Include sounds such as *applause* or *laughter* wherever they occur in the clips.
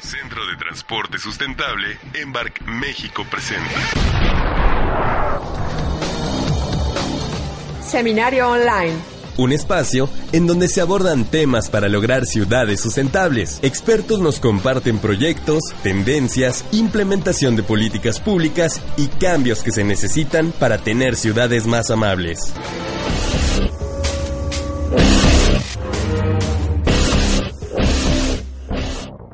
Centro de Transporte Sustentable, Embark México presente. Seminario Online. Un espacio en donde se abordan temas para lograr ciudades sustentables. Expertos nos comparten proyectos, tendencias, implementación de políticas públicas y cambios que se necesitan para tener ciudades más amables.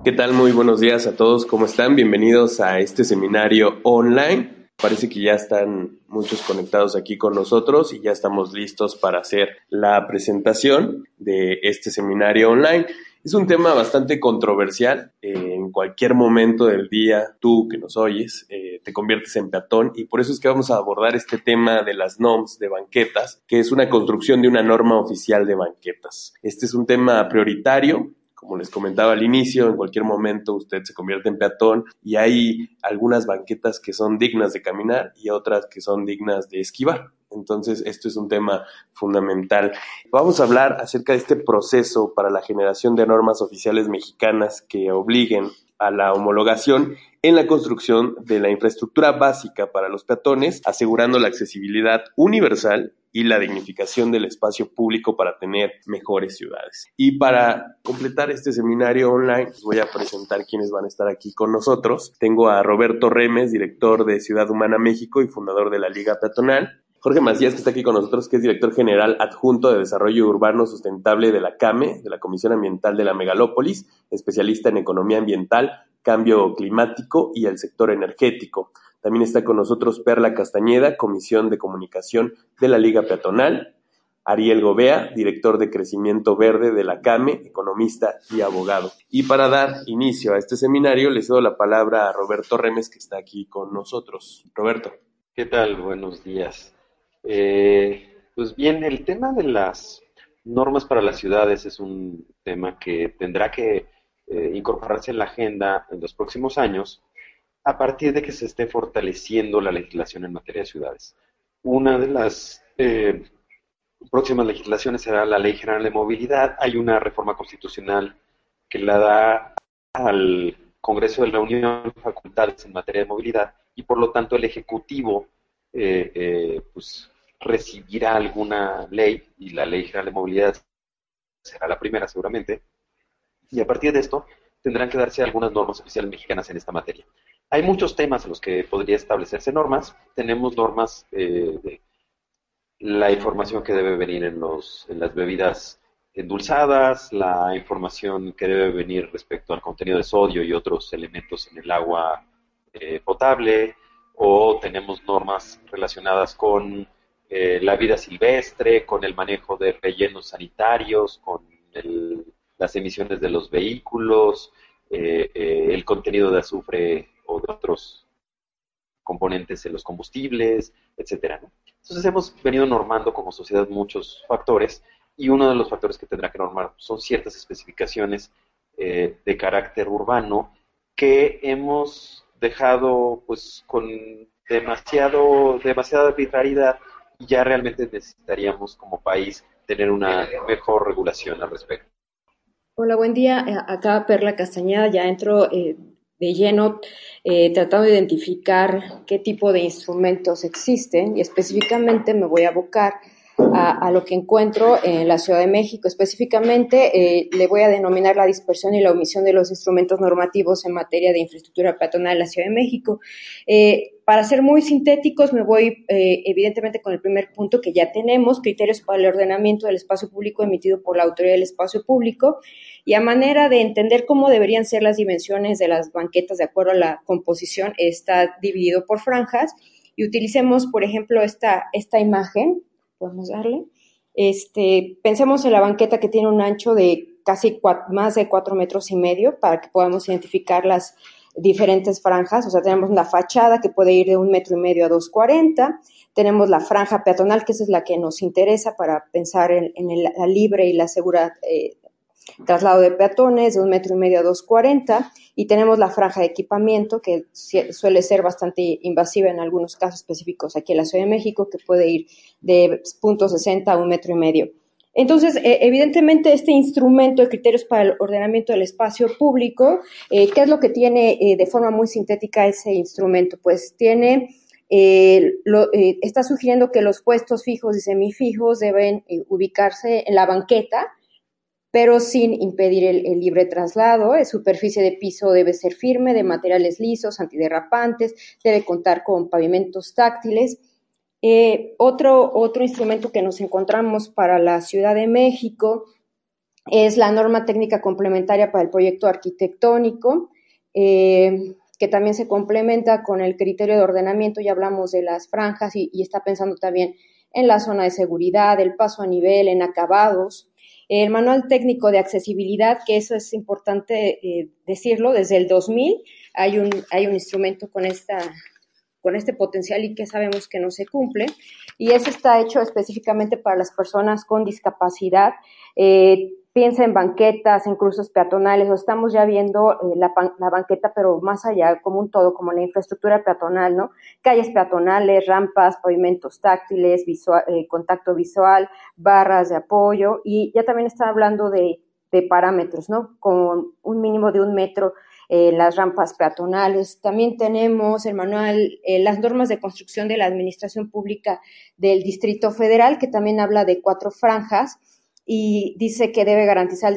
¿Qué tal? Muy buenos días a todos. ¿Cómo están? Bienvenidos a este seminario online. Parece que ya están muchos conectados aquí con nosotros y ya estamos listos para hacer la presentación de este seminario online. Es un tema bastante controversial. Eh, en cualquier momento del día, tú que nos oyes, eh, te conviertes en peatón y por eso es que vamos a abordar este tema de las NOMS de banquetas, que es una construcción de una norma oficial de banquetas. Este es un tema prioritario como les comentaba al inicio, en cualquier momento usted se convierte en peatón y hay algunas banquetas que son dignas de caminar y otras que son dignas de esquivar. Entonces, esto es un tema fundamental. Vamos a hablar acerca de este proceso para la generación de normas oficiales mexicanas que obliguen a la homologación en la construcción de la infraestructura básica para los peatones, asegurando la accesibilidad universal y la dignificación del espacio público para tener mejores ciudades. Y para completar este seminario online, voy a presentar quienes van a estar aquí con nosotros. Tengo a Roberto Remes, director de Ciudad Humana México y fundador de la Liga Peatonal. Jorge Macías, que está aquí con nosotros, que es director general adjunto de Desarrollo Urbano Sustentable de la CAME, de la Comisión Ambiental de la Megalópolis, especialista en economía ambiental, cambio climático y el sector energético. También está con nosotros Perla Castañeda, Comisión de Comunicación de la Liga Peatonal. Ariel Gobea, director de Crecimiento Verde de la CAME, economista y abogado. Y para dar inicio a este seminario, le cedo la palabra a Roberto Remes, que está aquí con nosotros. Roberto. ¿Qué tal? Buenos días. Eh, pues bien, el tema de las normas para las ciudades es un tema que tendrá que eh, incorporarse en la agenda en los próximos años a partir de que se esté fortaleciendo la legislación en materia de ciudades. Una de las eh, próximas legislaciones será la Ley General de Movilidad. Hay una reforma constitucional que la da al Congreso de la Unión facultades en materia de movilidad y por lo tanto el Ejecutivo eh, eh, pues, recibirá alguna ley y la Ley General de Movilidad será la primera seguramente y a partir de esto tendrán que darse algunas normas oficiales mexicanas en esta materia. Hay muchos temas en los que podría establecerse normas. Tenemos normas eh, de la información que debe venir en, los, en las bebidas endulzadas, la información que debe venir respecto al contenido de sodio y otros elementos en el agua eh, potable, o tenemos normas relacionadas con eh, la vida silvestre, con el manejo de rellenos sanitarios, con las emisiones de los vehículos, el contenido de azufre en los combustibles, etcétera. Entonces hemos venido normando como sociedad muchos factores y uno de los factores que tendrá que normar son ciertas especificaciones eh, de carácter urbano que hemos dejado pues con demasiado demasiada arbitrariedad y ya realmente necesitaríamos como país tener una mejor regulación al respecto. Hola, buen día. Eh, acá Perla Castañeda, ya entro eh, de lleno eh, tratando de identificar qué tipo de instrumentos existen y específicamente me voy a abocar a, lo que encuentro en la Ciudad de México. Específicamente eh, le voy a denominar la dispersión y la omisión de los instrumentos normativos en materia de infraestructura peatonal en la Ciudad de México. Eh, para ser muy sintéticos, me voy evidentemente con el primer punto que ya tenemos, criterios para el ordenamiento del espacio público emitido por la Autoridad del Espacio Público y a manera de entender cómo deberían ser las dimensiones de las banquetas de acuerdo a la composición, está dividido por franjas. Y utilicemos, por ejemplo, esta, esta imagen, podemos darle. Este, pensemos en la banqueta que tiene un ancho de casi más de cuatro metros y medio para que podamos identificar las diferentes franjas. O sea, tenemos la fachada que puede ir de un metro y medio a 2,40. Tenemos la franja peatonal, que esa es la que nos interesa para pensar en, la libre y la segura eh, traslado de peatones de un metro y medio a 2,40 y tenemos la franja de equipamiento que suele ser bastante invasiva en algunos casos específicos aquí en la Ciudad de México que puede ir de punto .60 a un metro y medio. Entonces, eh, evidentemente, este instrumento de criterios para el ordenamiento del espacio público, eh, ¿qué es lo que tiene eh, de forma muy sintética ese instrumento? Pues tiene, está sugiriendo que los puestos fijos y semifijos deben ubicarse en la banqueta, pero sin impedir el, libre traslado. La superficie de piso debe ser firme, de materiales lisos, antiderrapantes, debe contar con pavimentos táctiles eh, otro, otro instrumento que nos encontramos para la Ciudad de México es la norma técnica complementaria para el proyecto arquitectónico, eh, que también se complementa con el criterio de ordenamiento, ya hablamos de las franjas y, está pensando también en la zona de seguridad, el paso a nivel, en acabados. El manual técnico de accesibilidad, que eso es importante eh, decirlo, desde el 2000 hay un, hay un instrumento con esta, con este potencial y que sabemos que no se cumple. Y eso está hecho específicamente para las personas con discapacidad. Eh, piensa en banquetas, en cruces peatonales, o estamos ya viendo eh, la, banqueta, pero más allá, como un todo, como la infraestructura peatonal, ¿no? Calles peatonales, rampas, pavimentos táctiles, eh, contacto visual, barras de apoyo, y ya también está hablando de, de parámetros, ¿no? Con un mínimo de un metro eh, las rampas peatonales. También tenemos el manual, eh, las normas de construcción de la Administración Pública del Distrito Federal, que también habla de cuatro franjas y dice que debe garantizar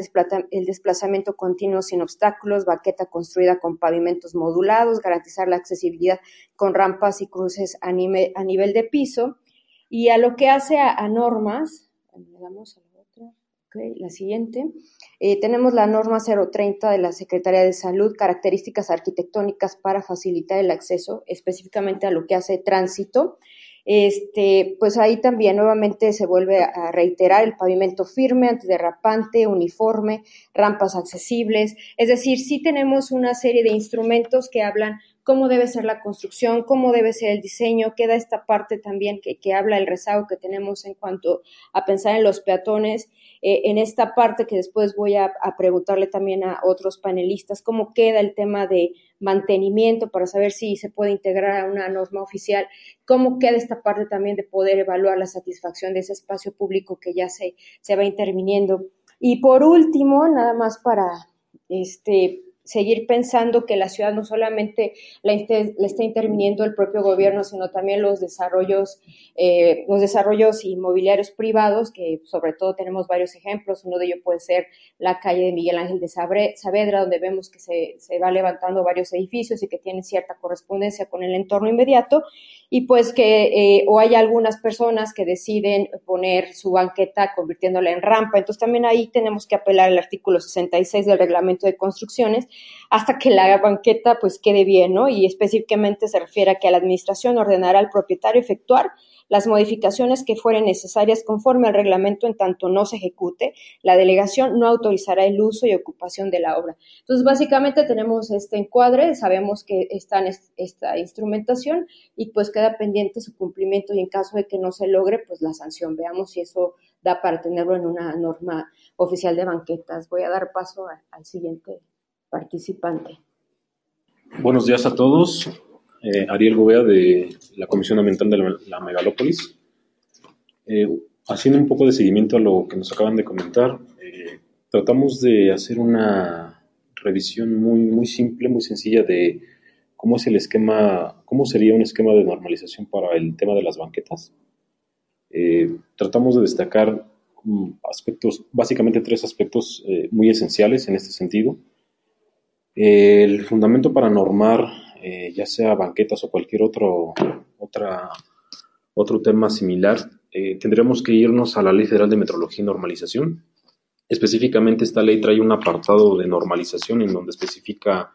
el, desplazamiento continuo sin obstáculos, baqueta construida con pavimentos modulados, garantizar la accesibilidad con rampas y cruces a, nivel de piso. Y a lo que hace a, normas, la siguiente. Eh, tenemos la norma 030 de la Secretaría de Salud, características arquitectónicas para facilitar el acceso, específicamente a lo que hace tránsito. Este, pues ahí también nuevamente se vuelve a reiterar el pavimento firme, antiderrapante, uniforme, rampas accesibles. Es decir, sí tenemos una serie de instrumentos que hablan cómo debe ser la construcción, cómo debe ser el diseño. Queda esta parte también que, habla el rezago que tenemos en cuanto a pensar en los peatones eh, en esta parte que después voy a, preguntarle también a otros panelistas, cómo queda el tema de mantenimiento para saber si se puede integrar a una norma oficial, cómo queda esta parte también de poder evaluar la satisfacción de ese espacio público que ya se, se va interviniendo. Y por último, nada más para este, seguir pensando que la ciudad no solamente la, le está interviniendo el propio gobierno, sino también los desarrollos, eh, los desarrollos inmobiliarios privados, que sobre todo tenemos varios ejemplos. Uno de ellos puede ser la calle de Miguel Ángel de Saavedra, donde vemos que se, se va levantando varios edificios y que tienen cierta correspondencia con el entorno inmediato y pues que eh, o hay algunas personas que deciden poner su banqueta convirtiéndola en rampa. Entonces también ahí tenemos que apelar al artículo 66 del reglamento de construcciones hasta que la banqueta pues quede bien, ¿no? Y específicamente se refiere a que la administración ordenará al propietario efectuar las modificaciones que fueren necesarias conforme al reglamento en tanto no se ejecute, la delegación no autorizará el uso y ocupación de la obra. Entonces, básicamente tenemos este encuadre, sabemos que está en esta instrumentación y pues queda pendiente su cumplimiento y en caso de que no se logre, pues la sanción. Veamos si eso da para tenerlo en una norma oficial de banquetas. Voy a dar paso al siguiente participante. Buenos días a todos. Eh, Ariel Gobea de la Comisión Ambiental de la, Megalópolis. Eh, haciendo un poco de seguimiento a lo que nos acaban de comentar, eh, tratamos de hacer una revisión muy, simple, muy sencilla de cómo es el esquema, cómo sería un esquema de normalización para el tema de las banquetas. tratamos de destacar mm, aspectos, básicamente tres aspectos muy esenciales en este sentido. El fundamento para normar eh, ya sea banquetas o cualquier otro, otro tema similar, eh, tendríamos que irnos a la Ley Federal de Metrología y Normalización. Específicamente esta ley trae un apartado de normalización en donde especifica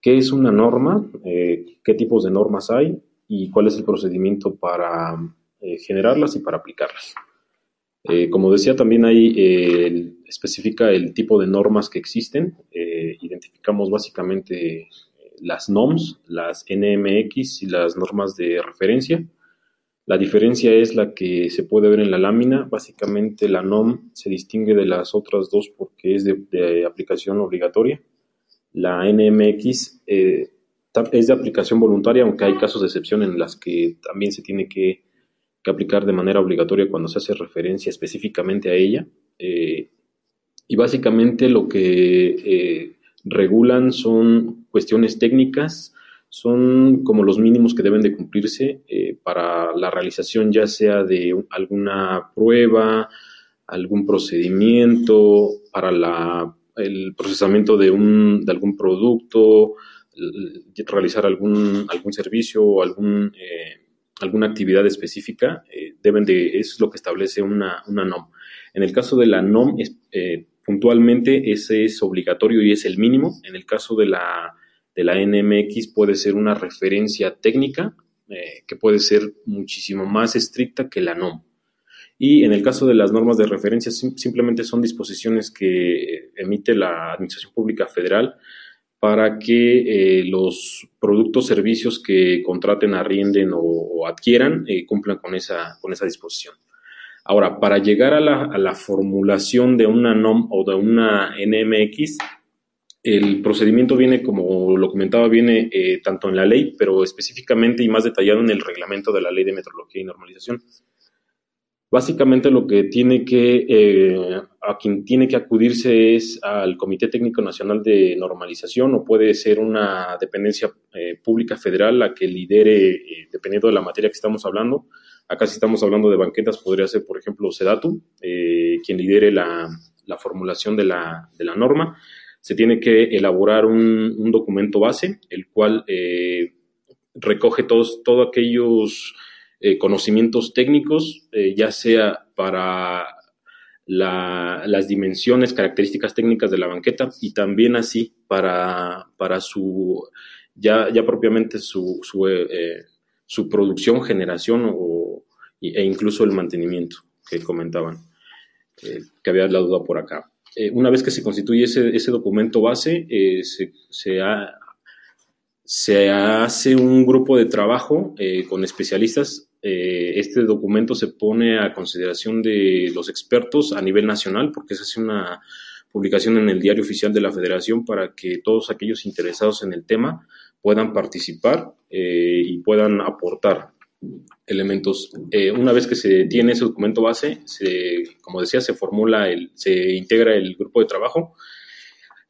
qué es una norma, eh, qué tipos de normas hay y cuál es el procedimiento para generarlas y para aplicarlas. como decía, también ahí especifica el tipo de normas que existen. Identificamos básicamente las NOMS, las NMX y las normas de referencia. La diferencia es la que se puede ver en la lámina. Básicamente la NOM se distingue de las otras dos porque es de, aplicación obligatoria. La NMX eh, es de aplicación voluntaria, aunque hay casos de excepción en las que también se tiene que aplicar de manera obligatoria cuando se hace referencia específicamente a ella. Eh, y básicamente lo que eh, regulan son cuestiones técnicas, son como los mínimos que deben de cumplirse eh, para la realización ya sea de alguna prueba, algún procedimiento, para la, el procesamiento de, un, de algún producto, realizar algún, algún servicio o algún, eh, alguna actividad específica, eh, deben de, es lo que establece una, una NOM. En el caso de la NOM, puntualmente ese es obligatorio y es el mínimo. En el caso de la, de la NMX puede ser una referencia técnica que puede ser muchísimo más estricta que la NOM. Y en el caso de las normas de referencia, simplemente son disposiciones que emite la Administración Pública Federal para que eh, los productos, servicios que contraten, arrienden o, adquieran eh, cumplan con esa, con esa disposición. Ahora, para llegar a la, a la, formulación de una NOM o de una NMX, el procedimiento viene, como lo comentaba, viene eh, tanto en la ley, pero específicamente y más detallado en el reglamento de la Ley de Metrología y Normalización. Básicamente lo que tiene que, eh, a quien tiene que acudirse es al Comité Técnico Nacional de Normalización o puede ser una dependencia eh, pública federal la que lidere, eh, dependiendo de la materia que estamos hablando. Acá si estamos hablando de banquetas podría ser, por ejemplo, SEDATU, quien lidere la, formulación de la, de la, norma. Se tiene que elaborar un, documento base, el cual recoge todos, todos aquellos eh, conocimientos técnicos, eh, ya sea para las dimensiones, características técnicas de la banqueta y también así para, para su, ya, ya propiamente su, su, eh, su producción, generación o, e incluso el mantenimiento que comentaban, que había la duda por acá. una vez que se constituye ese, ese documento base, se, se, se hace un grupo de trabajo eh, con especialistas. Eh, este documento se pone a consideración de los expertos a nivel nacional porque se hace una publicación en el diario oficial de la federación para que todos aquellos interesados en el tema puedan participar eh, y puedan aportar elementos. una vez que se tiene ese documento base, se, como decía, se formula, el, se integra el grupo de trabajo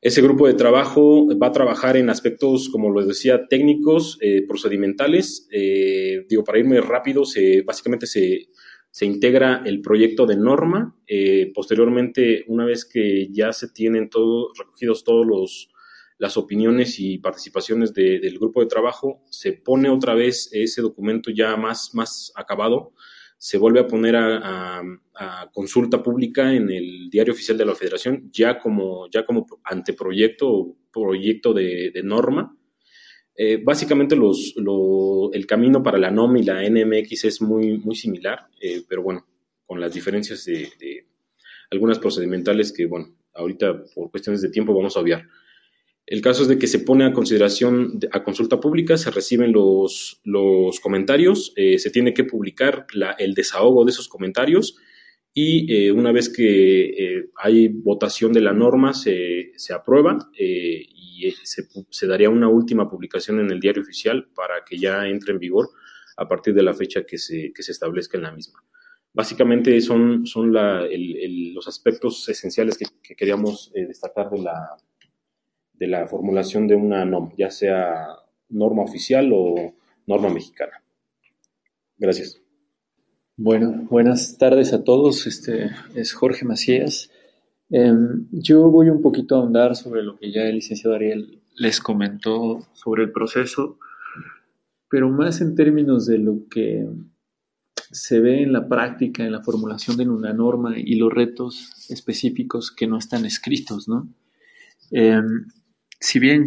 ese grupo de trabajo va a trabajar en aspectos, como les decía, técnicos, eh, procedimentales. Eh, digo, para irme rápido, se, básicamente se, se integra el proyecto de norma. Eh, posteriormente, una vez que ya se tienen todos recogidos todos los las opiniones y participaciones del grupo de trabajo, se pone otra vez ese documento ya más, más acabado se vuelve a poner a, consulta pública en el diario oficial de la Federación, ya como, ya como anteproyecto o proyecto de, norma. Eh, básicamente los, el camino para la NOM y la NMX es muy, muy similar, eh, pero bueno, con las diferencias de, de, algunas procedimentales que, bueno, ahorita por cuestiones de tiempo vamos a obviar. El caso es de que se pone a consideración, a consulta pública, se reciben los, los comentarios, eh, se tiene que publicar el desahogo de esos comentarios y eh, una vez que eh, hay votación de la norma se, se aprueba y se, se, daría una última publicación en el diario oficial para que ya entre en vigor a partir de la fecha que se, que se establezca en la misma. Básicamente son, son la, los aspectos esenciales que, que queríamos destacar de la, de la formulación de una NOM, ya sea norma oficial o norma mexicana. Gracias. Bueno, buenas tardes a todos. Este es Jorge Macías. Em, yo voy un poquito a ahondar sobre lo que ya el licenciado Ariel les comentó sobre el proceso, pero más en términos de lo que se ve en la práctica, en la formulación de una norma y los retos específicos que no están escritos, ¿no? Em, si bien,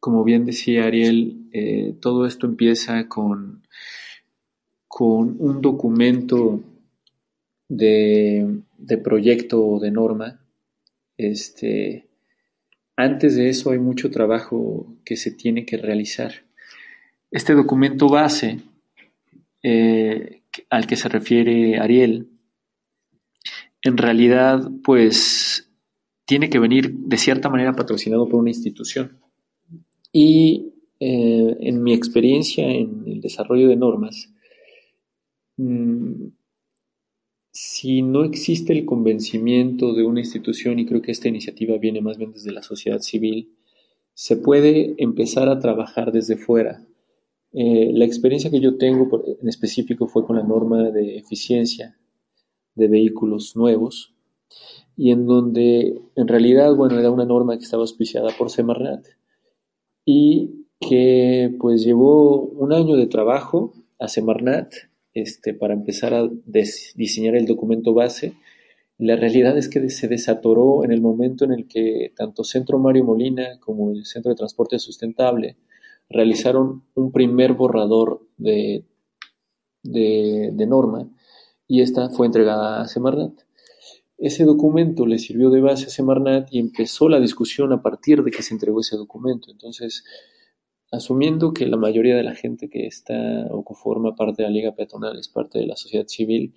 como bien decía Ariel, eh, todo esto empieza con, con un documento de, de proyecto o de norma, este, antes de eso hay mucho trabajo que se tiene que realizar. Este documento base eh, al que se refiere Ariel, en realidad, pues tiene que venir de cierta manera patrocinado por una institución. Y eh, en mi experiencia en el desarrollo de normas, mm, si no existe el convencimiento de una institución, y creo que esta iniciativa viene más bien desde la sociedad civil, se puede empezar a trabajar desde fuera. Eh, la experiencia que yo tengo en específico fue con la norma de eficiencia de vehículos nuevos y en donde en realidad, bueno, era una norma que estaba auspiciada por Semarnat y que pues llevó un año de trabajo a Semarnat este, para empezar a diseñar el documento base. La realidad es que se desatoró en el momento en el que tanto Centro Mario Molina como el Centro de Transporte Sustentable realizaron un primer borrador de, de, norma y esta fue entregada a Semarnat. Ese documento le sirvió de base a Semarnat y empezó la discusión a partir de que se entregó ese documento. Entonces, asumiendo que la mayoría de la gente que está o que forma parte de la Liga Peatonal es parte de la sociedad civil,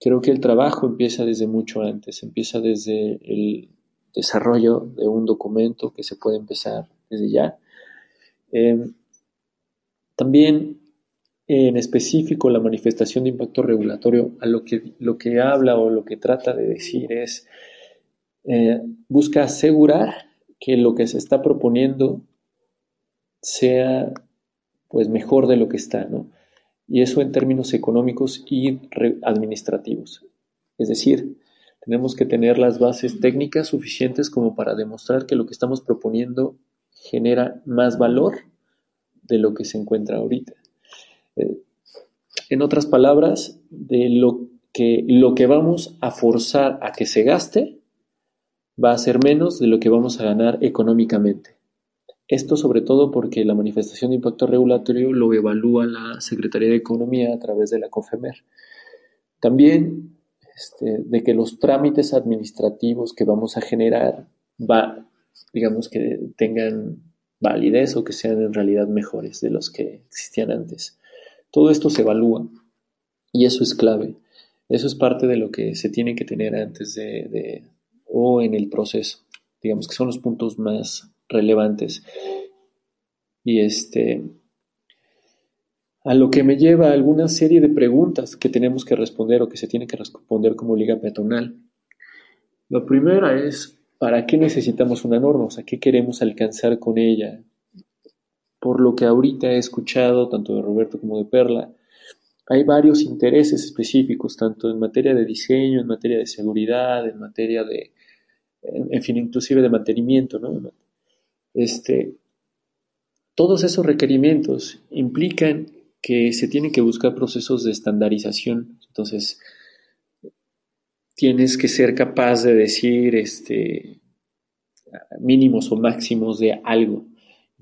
creo que el trabajo empieza desde mucho antes, empieza desde el desarrollo de un documento que se puede empezar desde ya. Em, también en específico la manifestación de impacto regulatorio a lo que, lo que habla o lo que trata de decir es eh, busca asegurar que lo que se está proponiendo sea pues mejor de lo que está, ¿no? Y eso en términos económicos y administrativos. Es decir, tenemos que tener las bases técnicas suficientes como para demostrar que lo que estamos proponiendo genera más valor de lo que se encuentra ahorita. Eh, en otras palabras, de lo que, lo que vamos a forzar a que se gaste va a ser menos de lo que vamos a ganar económicamente. Esto sobre todo porque la manifestación de impacto regulatorio lo evalúa la Secretaría de Economía a través de la COFEMER. También este, de que los trámites administrativos que vamos a generar va, digamos que tengan validez o que sean en realidad mejores de los que existían antes. Todo esto se evalúa y eso es clave. Eso es parte de lo que se tiene que tener antes de o en el proceso. Digamos que son los puntos más relevantes. Y este, a lo que me lleva a alguna serie de preguntas que tenemos que responder o que se tiene que responder como liga peatonal. La primera es, ¿para qué necesitamos una norma? O sea, ¿qué queremos alcanzar con ella? Por lo que ahorita he escuchado, tanto de Roberto como de Perla, hay varios intereses específicos, tanto en materia de diseño, en materia de seguridad, en materia de, en fin, inclusive de mantenimiento, ¿no? Este, todos esos requerimientos implican que se tienen que buscar procesos de estandarización. Entonces, tienes que ser capaz de decir este, mínimos o máximos de algo,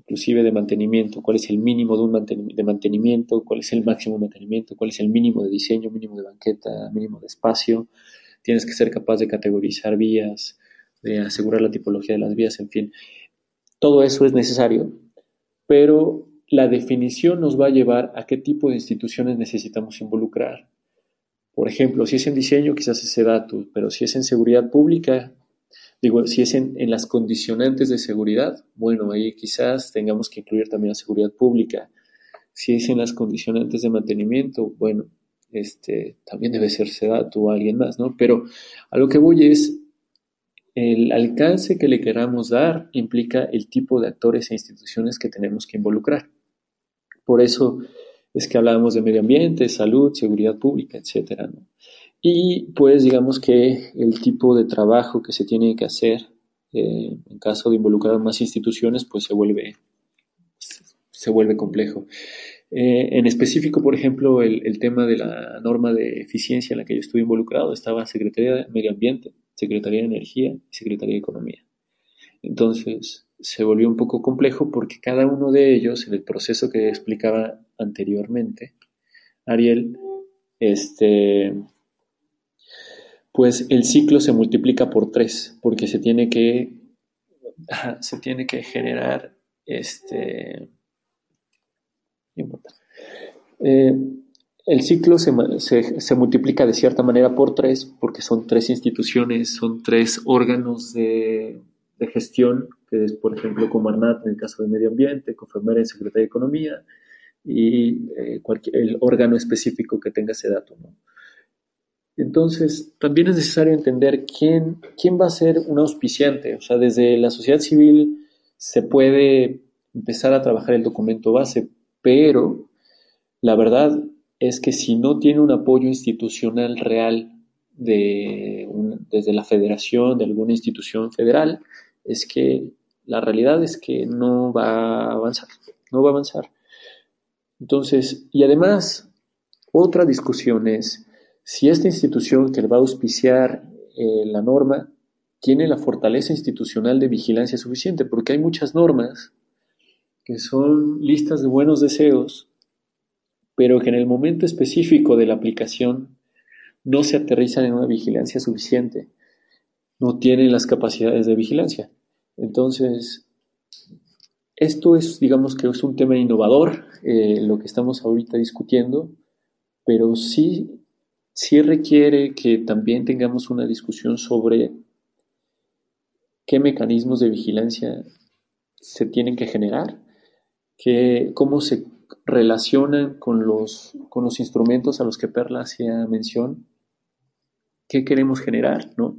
inclusive de mantenimiento, cuál es el mínimo de, un mantenimiento, cuál es el máximo de mantenimiento, cuál es el mínimo de diseño, mínimo de banqueta, mínimo de espacio. Tienes que ser capaz de categorizar vías, de asegurar la tipología de las vías, en fin. Todo eso es necesario, pero la definición nos va a llevar a qué tipo de instituciones necesitamos involucrar. Por ejemplo, si es en diseño, quizás ese dato, pero si es en seguridad pública, digo, si es en, las condicionantes de seguridad, bueno, ahí quizás tengamos que incluir también la seguridad pública. Si es en las condicionantes de mantenimiento, bueno, este, también debe ser dato o alguien más, ¿no? Pero a lo que voy es, el alcance que le queramos dar implica el tipo de actores e instituciones que tenemos que involucrar. Por eso es que hablábamos de medio ambiente, salud, seguridad pública, etc. Y pues digamos que el tipo de trabajo que se tiene que hacer eh, en caso de involucrar más instituciones, pues se vuelve, se vuelve complejo. Eh, en específico, por ejemplo, el, el, tema de la norma de eficiencia en la que yo estuve involucrado estaba Secretaría de Medio Ambiente, Secretaría de Energía y Secretaría de Economía. Entonces se volvió un poco complejo porque cada uno de ellos, en el proceso que explicaba anteriormente, Ariel, este, pues el ciclo se multiplica por tres, porque se tiene que, se tiene que generar, este, no eh, el ciclo se, se, multiplica de cierta manera por tres, porque son tres instituciones, son tres órganos de, gestión, que es, por ejemplo, Comarnat en el caso de Medio Ambiente, Confemer en Secretaría de Economía, y eh, el órgano específico que tenga ese dato. Entonces, también es necesario entender quién, quién va a ser un auspiciante. O sea, desde la sociedad civil se puede empezar a trabajar el documento base, pero la verdad es que si no tiene un apoyo institucional real de desde la federación, de alguna institución federal, es que la realidad es que no va a avanzar, no va a avanzar. Entonces, y además, otra discusión es si esta institución que va a auspiciar eh, la norma tiene la fortaleza institucional de vigilancia suficiente, porque hay muchas normas que son listas de buenos deseos, pero que en el momento específico de la aplicación no se aterrizan en una vigilancia suficiente, no tienen las capacidades de vigilancia. Entonces, esto es, digamos que es un tema innovador, eh, lo que estamos ahorita discutiendo, pero sí, sí requiere que también tengamos una discusión sobre qué mecanismos de vigilancia se tienen que generar, cómo se relacionan con los, con los instrumentos a los que Perla hacía mención, qué queremos generar, ¿no?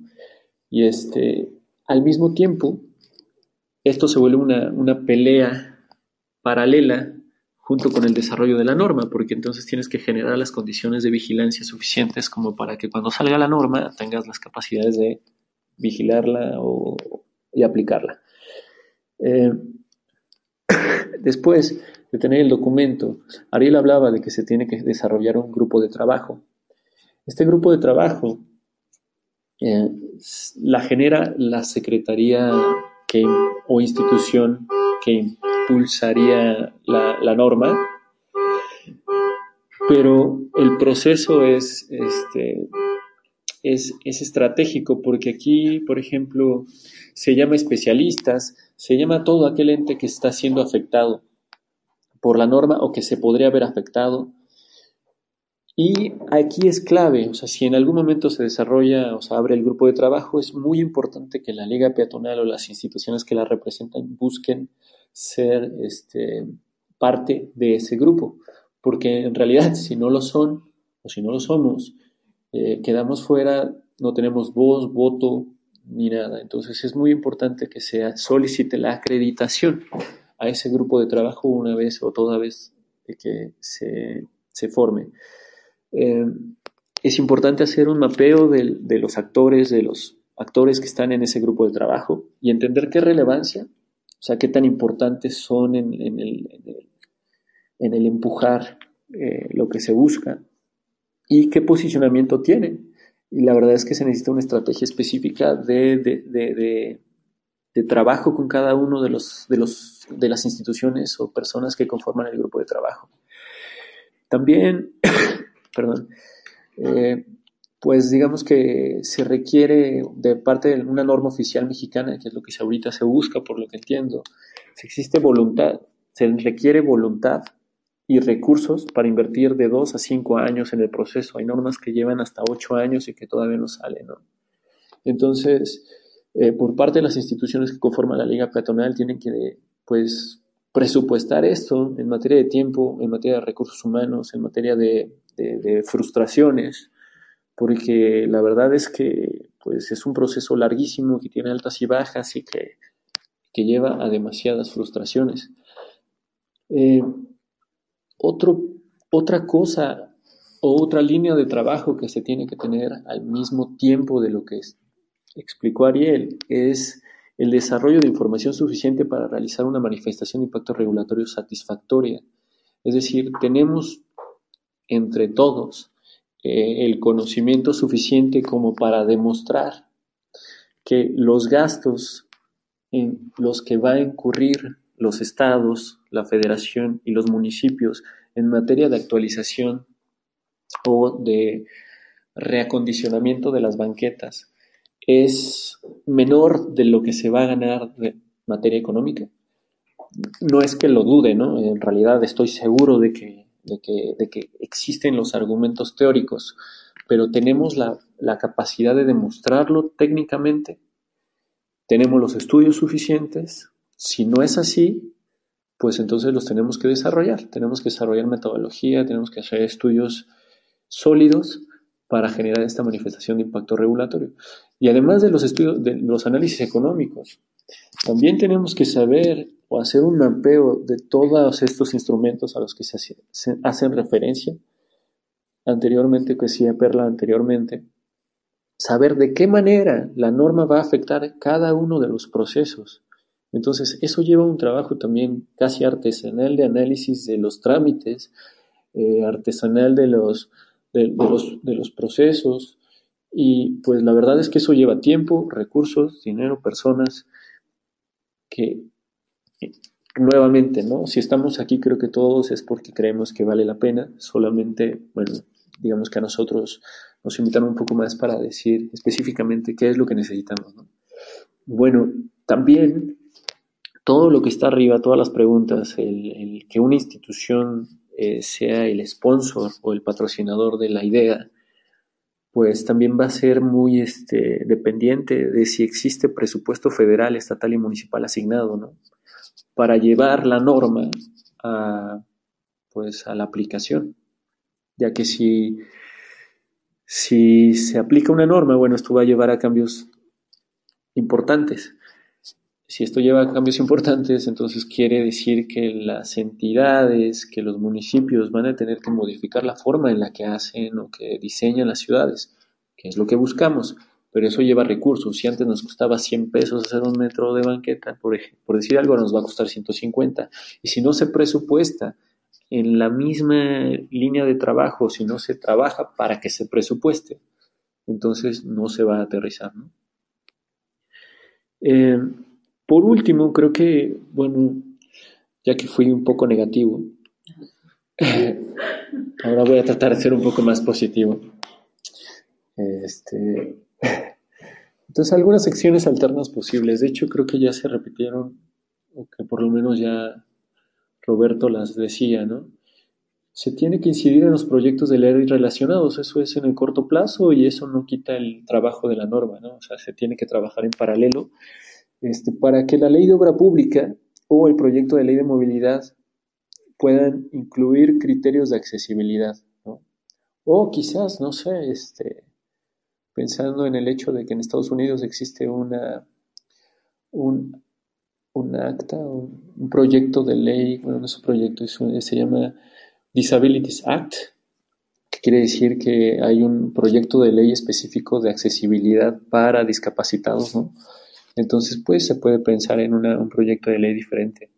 Y este, al mismo tiempo, esto se vuelve una, pelea paralela junto con el desarrollo de la norma, porque entonces tienes que generar las condiciones de vigilancia suficientes como para que cuando salga la norma tengas las capacidades de vigilarla o, y aplicarla. Eh, *coughs* después de tener el documento, Ariel hablaba de que se tiene que desarrollar un grupo de trabajo. Este grupo de trabajo eh, la genera la Secretaría o institución que impulsaría la, norma, pero el proceso es, este, es, es, estratégico porque aquí, por ejemplo, se llama especialistas, se llama todo aquel ente que está siendo afectado por la norma o que se podría haber afectado. Y aquí es clave, o sea, si en algún momento se desarrolla o se abre el grupo de trabajo, es muy importante que la liga peatonal o las instituciones que la representan busquen ser este, parte de ese grupo, porque en realidad si no lo son o si no lo somos, eh, quedamos fuera, no tenemos voz, voto ni nada. Entonces es muy importante que se solicite la acreditación a ese grupo de trabajo una vez o toda vez que se, se forme. Eh, es importante hacer un mapeo de, los actores, de los actores que están en ese grupo de trabajo y entender qué relevancia, o sea, qué tan importantes son en, el, en el, empujar eh, lo que se busca y qué posicionamiento tienen. Y la verdad es que se necesita una estrategia específica de, de, de trabajo con cada uno de, los, de, los, de las instituciones o personas que conforman el grupo de trabajo. También *coughs* perdón, eh, pues digamos que se requiere de parte de una norma oficial mexicana, que es lo que ahorita se busca, por lo que entiendo, si existe voluntad, se requiere voluntad y recursos para invertir de dos a cinco años en el proceso. Hay normas que llevan hasta ocho años y que todavía no salen. Entonces, eh, por parte de las instituciones que conforman la Liga Peatonal, tienen que, pues, presupuestar esto en materia de tiempo, en materia de recursos humanos, en materia de, frustraciones, porque la verdad es que pues, es un proceso larguísimo que tiene altas y bajas y que, lleva a demasiadas frustraciones. Eh, otra cosa o otra línea de trabajo que se tiene que tener al mismo tiempo de lo que explicó Ariel es el desarrollo de información suficiente para realizar una manifestación de impacto regulatorio satisfactoria. Es decir, tenemos entre todos eh, el conocimiento suficiente como para demostrar que los gastos en los que va a incurrir los estados, la federación y los municipios en materia de actualización o de reacondicionamiento de las banquetas es menor de lo que se va a ganar de materia económica. No es que lo dude, ¿no? En realidad estoy seguro de que de que, existen los argumentos teóricos, pero tenemos la, capacidad de demostrarlo técnicamente, tenemos los estudios suficientes. Si no es así, pues entonces los tenemos que desarrollar. Tenemos que desarrollar metodología, tenemos que hacer estudios sólidos para generar esta manifestación de impacto regulatorio. Y además de los estudios, de los análisis económicos, también tenemos que saber o hacer un mapeo de todos estos instrumentos a los que se, hacen referencia anteriormente, que decía Perla anteriormente, saber de qué manera la norma va a afectar cada uno de los procesos. Entonces, eso lleva un trabajo también casi artesanal de análisis de los trámites, eh, artesanal de los, de, los, de los procesos, y pues la verdad es que eso lleva tiempo, recursos, dinero, personas, que nuevamente, ¿no? Si estamos aquí creo que todos es porque creemos que vale la pena, solamente, bueno, digamos que a nosotros nos invitaron un poco más para decir específicamente qué es lo que necesitamos, ¿no? Bueno, también todo lo que está arriba, todas las preguntas, el, que una institución eh, sea el sponsor o el patrocinador de la idea, pues también va a ser muy este, dependiente de si existe presupuesto federal, estatal y municipal asignado, ¿no? Para llevar la norma a, pues, a la aplicación. Ya que si, si se aplica una norma, bueno, esto va a llevar a cambios importantes. Si esto lleva a cambios importantes, entonces quiere decir que las entidades, que los municipios van a tener que modificar la forma en la que hacen o que diseñan las ciudades, que es lo que buscamos, pero eso lleva recursos. Si antes nos costaba 100 pesos hacer un metro de banqueta, por, por decir algo, nos va a costar 150. Y si no se presupuesta en la misma línea de trabajo, si no se trabaja para que se presupueste, entonces no se va a aterrizar. ¿no? Eh, por último, creo que, bueno, ya que fui un poco negativo, ahora voy a tratar de ser un poco más positivo. Este, entonces, algunas secciones alternas posibles. De hecho, creo que ya se repitieron, o que por lo menos ya Roberto las decía, ¿no? Se tiene que incidir en los proyectos de ley relacionados, eso es en el corto plazo y eso no quita el trabajo de la norma, ¿no? O sea, se tiene que trabajar en paralelo este, para que la ley de obra pública o el proyecto de ley de movilidad puedan incluir criterios de accesibilidad, ¿no? O quizás, no sé, este, pensando en el hecho de que en Estados Unidos existe una, un, un acta, un, proyecto de ley, bueno, no es un proyecto, se llama Disabilities Act, que quiere decir que hay un proyecto de ley específico de accesibilidad para discapacitados, ¿no? Entonces, pues se puede pensar en un proyecto de ley diferente.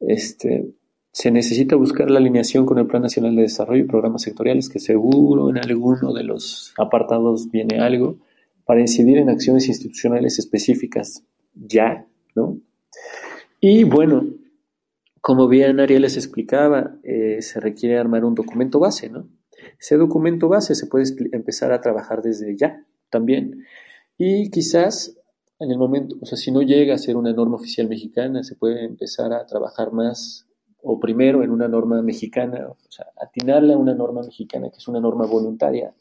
Este, se necesita buscar la alineación con el Plan Nacional de Desarrollo y programas sectoriales, que seguro en alguno de los apartados viene algo, para incidir en acciones institucionales específicas ya, ¿no? Y bueno, como bien Ariel les explicaba, eh, se requiere armar un documento base, ¿no? Ese documento base se puede empezar a trabajar desde ya también. Y quizás en el momento, o sea, si no llega a ser una norma oficial mexicana, se puede empezar a trabajar más o primero en una norma mexicana, o sea, atinarle a una norma mexicana que es una norma voluntaria,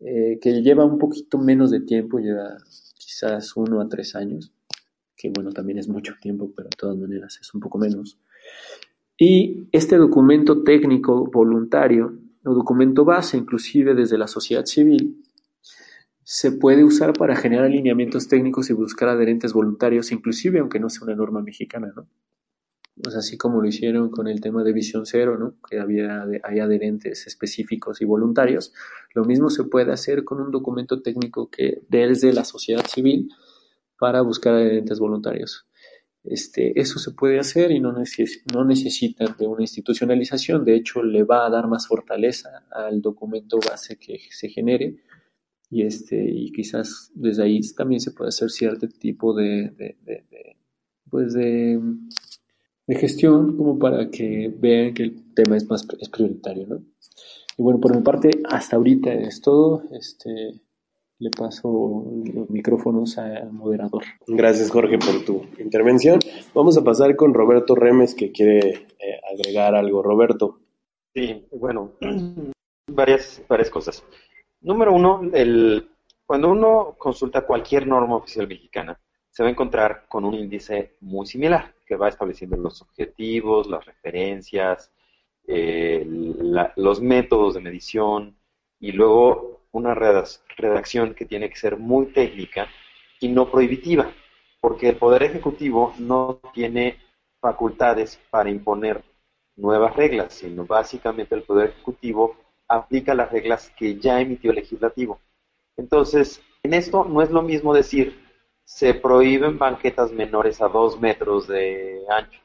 eh, que lleva un poquito menos de tiempo, lleva quizás uno a tres años, que bueno, también es mucho tiempo, pero de todas maneras es un poco menos. Y este documento técnico voluntario, o documento base, inclusive desde la sociedad civil, se puede usar para generar alineamientos técnicos y buscar adherentes voluntarios, inclusive aunque no sea una norma mexicana, ¿no? Pues así como lo hicieron con el tema de Visión Cero, ¿no? Que había hay adherentes específicos y voluntarios, lo mismo se puede hacer con un documento técnico que desde la sociedad civil para buscar adherentes voluntarios. Este, eso se puede hacer y no, no necesitan de una institucionalización, de hecho le va a dar más fortaleza al documento base que se genere y este y quizás desde ahí también se puede hacer cierto tipo de, pues de, gestión como para que vean que el tema es más es prioritario ¿no? y bueno por mi parte hasta ahorita es todo este le paso los micrófonos al moderador. Gracias Jorge por tu intervención. Vamos a pasar con Roberto Remes que quiere eh, agregar algo. Roberto. Sí, bueno, *clears throat* varias, varias cosas. Número uno, el, cuando uno consulta cualquier norma oficial mexicana, se va a encontrar con un índice muy similar, que va estableciendo los objetivos, las referencias, eh, los métodos de medición y luego una redacción que tiene que ser muy técnica y no prohibitiva, porque el Poder Ejecutivo no tiene facultades para imponer nuevas reglas, sino básicamente el Poder Ejecutivo aplica las reglas que ya emitió el legislativo. Entonces, en esto no es lo mismo decir se prohíben banquetas menores a dos metros de ancho.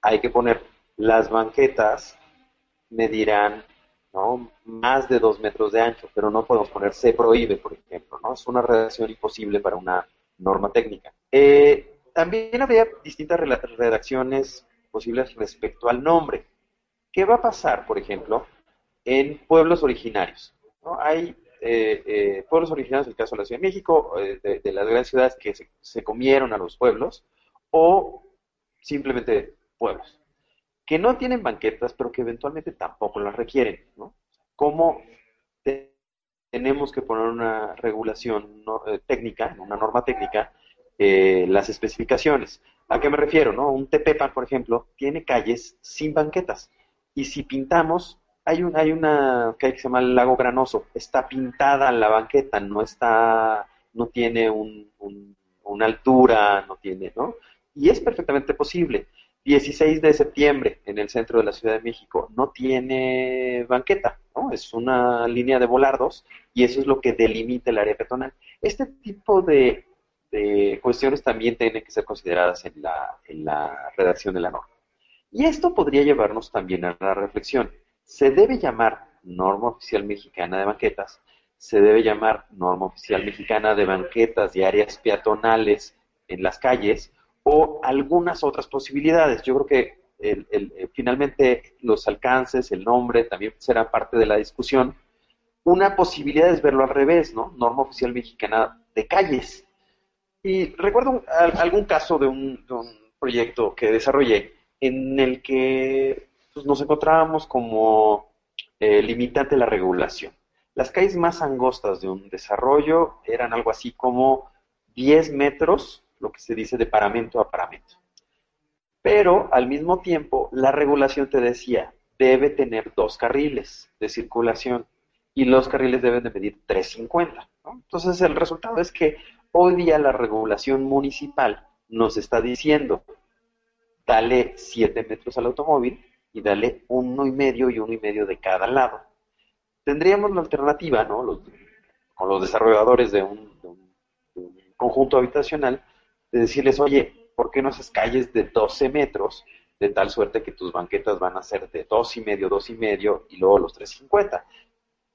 Hay que poner las banquetas medirán ¿no? más de dos metros de ancho, pero no podemos poner se prohíbe, por ejemplo. ¿no? Es una redacción imposible para una norma técnica. Eh, también habría distintas redacciones posibles respecto al nombre. ¿Qué va a pasar, por ejemplo, en pueblos originarios? ¿no? Hay eh, eh, pueblos originarios, el caso de la Ciudad de México, de, de, las grandes ciudades que se, se, comieron a los pueblos, o simplemente pueblos que no tienen banquetas, pero que eventualmente tampoco las requieren. ¿no? ¿Cómo tenemos que poner una regulación eh, técnica, una norma técnica, eh, las especificaciones? ¿A qué me refiero? No? Un Tepepan, por ejemplo, tiene calles sin banquetas. Y si pintamos, hay, un, hay una que se llama el Lago Granoso, está pintada la banqueta, no está, no tiene un, una altura, no tiene, ¿no? Y es perfectamente posible. 16 de septiembre en el centro de la Ciudad de México no tiene banqueta, ¿no? Es una línea de volardos y eso es lo que delimita el área peatonal. Este tipo de, cuestiones también tienen que ser consideradas en la, en la redacción de la norma. Y esto podría llevarnos también a la reflexión. Se debe llamar norma oficial mexicana de banquetas, se debe llamar norma oficial mexicana de banquetas y áreas peatonales en las calles, o algunas otras posibilidades. Yo creo que eh, finalmente los alcances, el nombre, también será parte de la discusión. Una posibilidad es verlo al revés, ¿no? Norma oficial mexicana de calles. Y recuerdo algún caso de un, proyecto que desarrollé en el que nos encontrábamos como eh, limitante la regulación. Las calles más angostas de un desarrollo eran algo así como 10 metros lo que se dice de paramento a paramento. Pero al mismo tiempo, la regulación te decía, debe tener dos carriles de circulación y los carriles deben de medir 350. Entonces el resultado es que hoy día la regulación municipal nos está diciendo, dale 7 metros al automóvil y dale uno y medio y uno y medio de cada lado. Tendríamos la alternativa, ¿no? con los desarrolladores de un conjunto habitacional, de decirles, oye, ¿por qué no haces calles de 12 metros? De tal suerte que tus banquetas van a ser de dos y medio, dos y medio y luego los 350.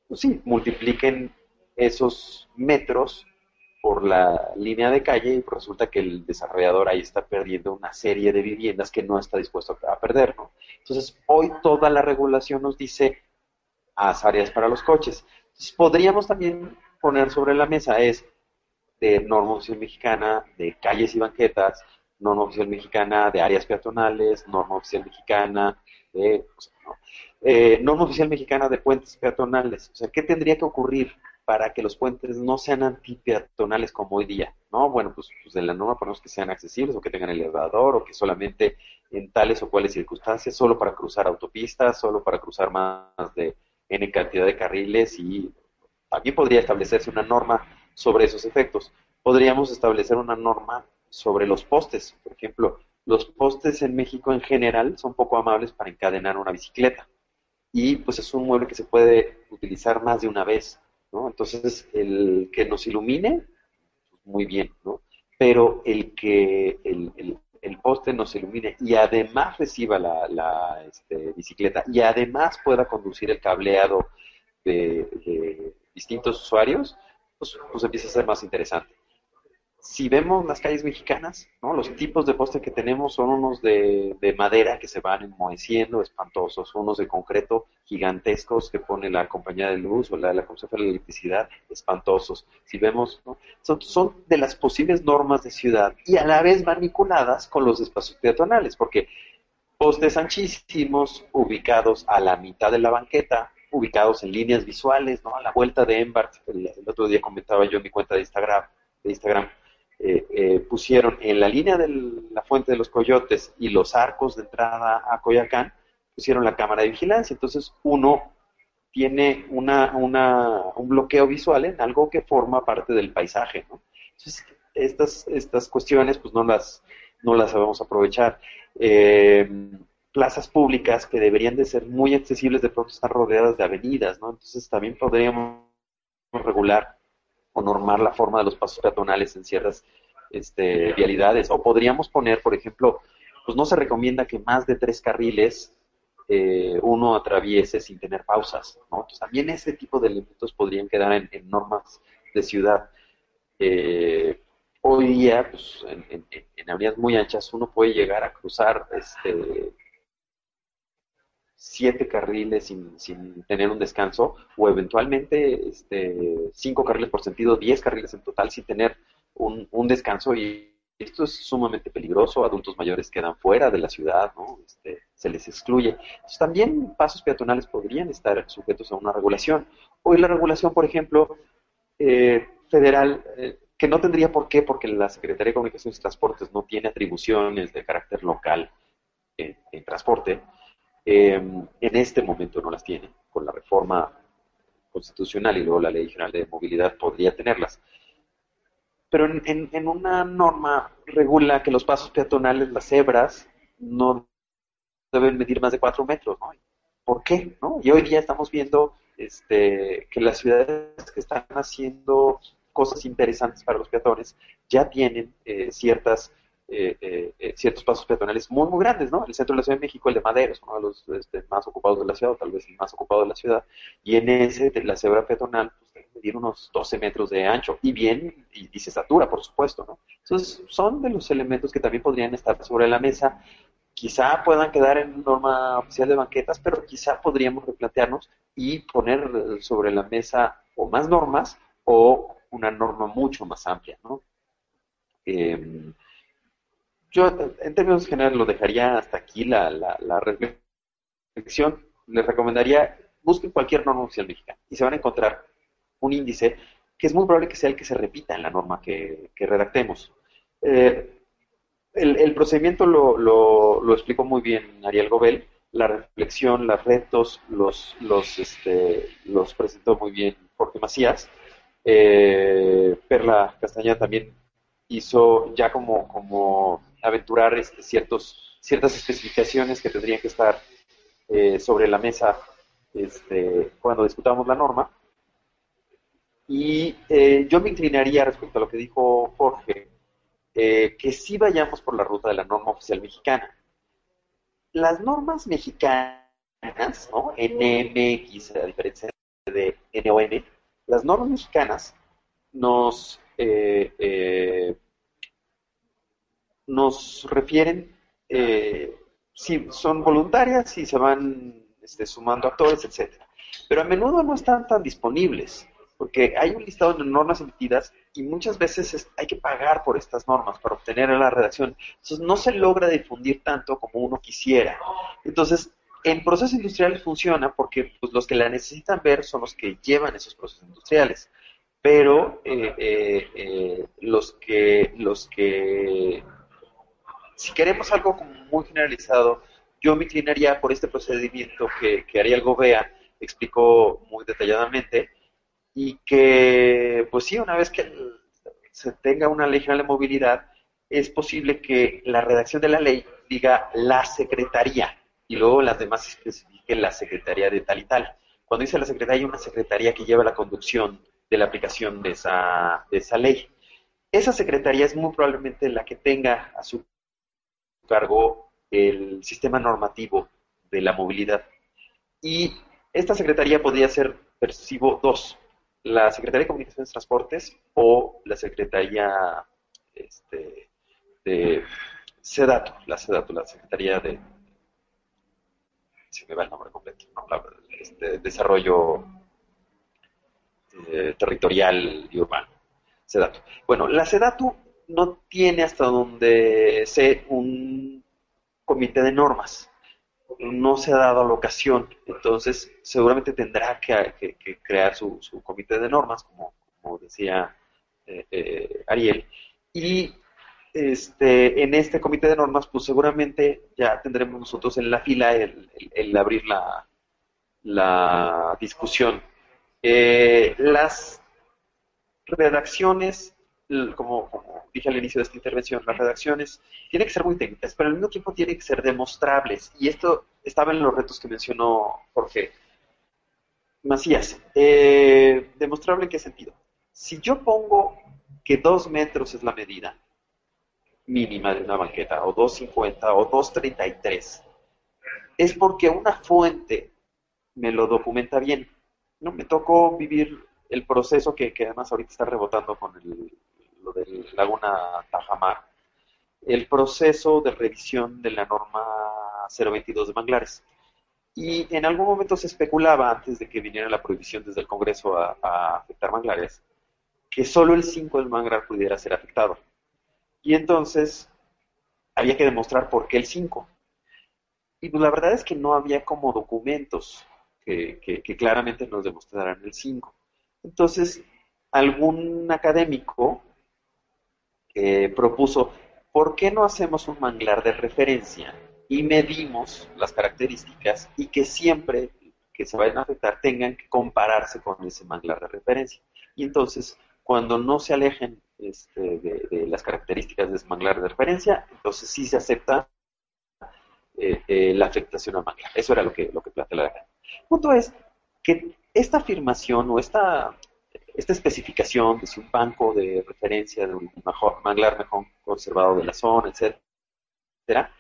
Pues sí, multipliquen esos metros por la línea de calle y resulta que el desarrollador ahí está perdiendo una serie de viviendas que no está dispuesto a perder, ¿no? Entonces, hoy toda la regulación nos dice áreas para los coches. Entonces, podríamos también poner sobre la mesa es, de norma oficial mexicana de calles y banquetas, norma oficial mexicana de áreas peatonales, norma oficial mexicana de... Eh, norma oficial mexicana de puentes peatonales. O sea, ¿qué tendría que ocurrir para que los puentes no sean antipeatonales como hoy día? ¿no? Bueno, pues, pues en la norma ponemos que sean accesibles o que tengan elevador o que solamente en tales o cuales circunstancias, solo para cruzar autopistas, solo para cruzar más de N cantidad de carriles y también podría establecerse una norma sobre esos efectos. Podríamos establecer una norma sobre los postes. Por ejemplo, los postes en México en general son poco amables para encadenar una bicicleta. Y pues es un mueble que se puede utilizar más de una vez. ¿No? Entonces, el que nos ilumine, pues, muy bien, ¿no? Pero el que el, poste nos ilumine y además reciba la, este, bicicleta y además pueda conducir el cableado de distintos usuarios, pues, pues, empieza a ser más interesante. Si vemos las calles mexicanas, ¿no? los tipos de poste que tenemos son unos de, madera que se van enmoheciendo, espantosos, unos de concreto gigantescos que pone la compañía de luz o la, la Consejo de Electricidad, espantosos. Si vemos, son, son de las posibles normas de ciudad y a la vez vinculadas con los espacios peatonales, porque postes anchísimos ubicados a la mitad de la banqueta, ubicados en líneas visuales, ¿no? A la vuelta de Embark, el, otro día comentaba yo en mi cuenta de Instagram, de Instagram eh, eh, pusieron en la línea de la fuente de los coyotes y los arcos de entrada a Coyacán, pusieron la cámara de vigilancia. Entonces uno tiene una, un bloqueo visual en algo que forma parte del paisaje. Entonces, estas, estas cuestiones pues no las, no las sabemos aprovechar. Eh, plazas públicas que deberían de ser muy accesibles de pronto están rodeadas de avenidas, ¿no? Entonces también podríamos regular o normar la forma de los pasos peatonales en ciertas este, vialidades. O podríamos poner, por ejemplo, pues no se recomienda que más de tres carriles eh, uno atraviese sin tener pausas, ¿no? También ese tipo de elementos podrían quedar en, normas de ciudad. Eh, hoy día, pues, en, en, avenidas muy anchas, uno puede llegar a cruzar este, siete carriles sin, sin, tener un descanso o eventualmente este, cinco carriles por sentido, diez carriles en total sin tener un, un, descanso y esto es sumamente peligroso, adultos mayores quedan fuera de la ciudad, ¿no? Este, se les excluye. Entonces, también pasos peatonales podrían estar sujetos a una regulación. Hoy la regulación, por ejemplo, eh, federal, eh, que no tendría por qué, porque la Secretaría de Comunicaciones y Transportes no tiene atribuciones de carácter local en transporte, Em, en este momento no las tiene. Con la reforma constitucional y luego la Ley General de Movilidad podría tenerlas. Pero en, una norma regula que los pasos peatonales, las cebras, no deben medir más de cuatro metros, ¿no? ¿Por qué? ¿no? Y hoy día estamos viendo este, que las ciudades que están haciendo cosas interesantes para los peatones ya tienen eh, ciertas eh, eh, eh, ciertos pasos peatonales muy, muy grandes, ¿no? El centro de la Ciudad de México, el de Madero, es uno de los este, más ocupados de la ciudad, o tal vez el más ocupado de la ciudad, y en ese, la cebra peatonal, pues debe medir unos 12 metros de ancho, y bien, y, se satura, por supuesto, ¿no? Entonces, son de los elementos que también podrían estar sobre la mesa, quizá puedan quedar en norma oficial de banquetas, pero quizá podríamos replantearnos y poner sobre la mesa o más normas o una norma mucho más amplia, ¿no? Eh, yo en términos generales lo dejaría hasta aquí la, la, reflexión. Les recomendaría, busquen cualquier norma oficial mexicana y se van a encontrar un índice que es muy probable que sea el que se repita en la norma que, redactemos. Eh, el, procedimiento lo, lo, explicó muy bien Ariel Gobel, la reflexión, los retos, los, los, este, los presentó muy bien Jorge Macías. Eh, Perla Castañeda también hizo ya como, como aventurar este, ciertas especificaciones que tendrían que estar eh, sobre la mesa este, cuando discutamos la norma. Y eh, yo me inclinaría respecto a lo que dijo Jorge, eh, que sí vayamos por la ruta de la norma oficial mexicana. Las normas mexicanas, ¿no? NMX, a diferencia de NON, las normas mexicanas nos nos refieren eh, si son voluntarias, si se van este, sumando actores, etcétera. Pero a menudo no están tan disponibles, porque hay un listado de normas emitidas y muchas veces hay que pagar por estas normas para obtener la redacción. Entonces no se logra difundir tanto como uno quisiera. Entonces, en procesos industriales funciona porque pues, los que la necesitan ver son los que llevan esos procesos industriales. Pero eh, eh, los que los que si queremos algo como muy generalizado, yo me inclinaría por este procedimiento que, que Ariel Gobea explicó muy detalladamente y que, pues sí, una vez que se tenga una ley general de movilidad, es posible que la redacción de la ley diga la secretaría y luego las demás especifiquen la secretaría de tal y tal. Cuando dice la secretaría, hay una secretaría que lleva la conducción de la aplicación de esa, de esa ley. Esa secretaría es muy probablemente la que tenga a su cargo el sistema normativo de la movilidad. Y esta secretaría podría ser percibo dos, la Secretaría de Comunicaciones y Transportes o la Secretaría este, de SEDATO, la SEDATO, la Secretaría de... Este, Desarrollo eh, Territorial y Urbano, SEDATO. Bueno, la SEDATO no tiene hasta donde sé un comité de normas. No se ha dado la ocasión, entonces seguramente tendrá que, crear su, comité de normas, como, decía eh, eh, Ariel, Y este, en este comité de normas, pues seguramente ya tendremos nosotros en la fila el, abrir la, la discusión. Eh, las redacciones, como, como, dije al inicio de esta intervención, las redacciones tienen que ser muy técnicas, pero al mismo tiempo tienen que ser demostrables. Y esto estaba en los retos que mencionó Jorge Macías. Eh, ¿Demostrable en qué sentido? Si yo pongo que dos metros es la medida mínima de una banqueta, o 2.50, o 2.33, es porque una fuente me lo documenta bien. No me tocó vivir el proceso que, además ahorita está rebotando con el, lo de Laguna Tajamar, el proceso de revisión de la norma 022 de manglares. Y en algún momento se especulaba, antes de que viniera la prohibición desde el Congreso a, afectar manglares, que solo el 5 del manglar pudiera ser afectado. Y entonces había que demostrar por qué el 5. Y pues la verdad es que no había como documentos que, que claramente nos demostraran el 5. Entonces, algún académico propuso, ¿por qué no hacemos un manglar de referencia y medimos las características y que siempre que se vayan a afectar tengan que compararse con ese manglar de referencia. Y entonces, cuando no se alejen este, de, las características de ese manglar de referencia, entonces sí se acepta eh, eh, la afectación al manglar. Eso era lo que, lo que plantea la El punto es que esta afirmación o esta, esta especificación de un banco de referencia de un manglar mejor conservado de la zona, etcétera,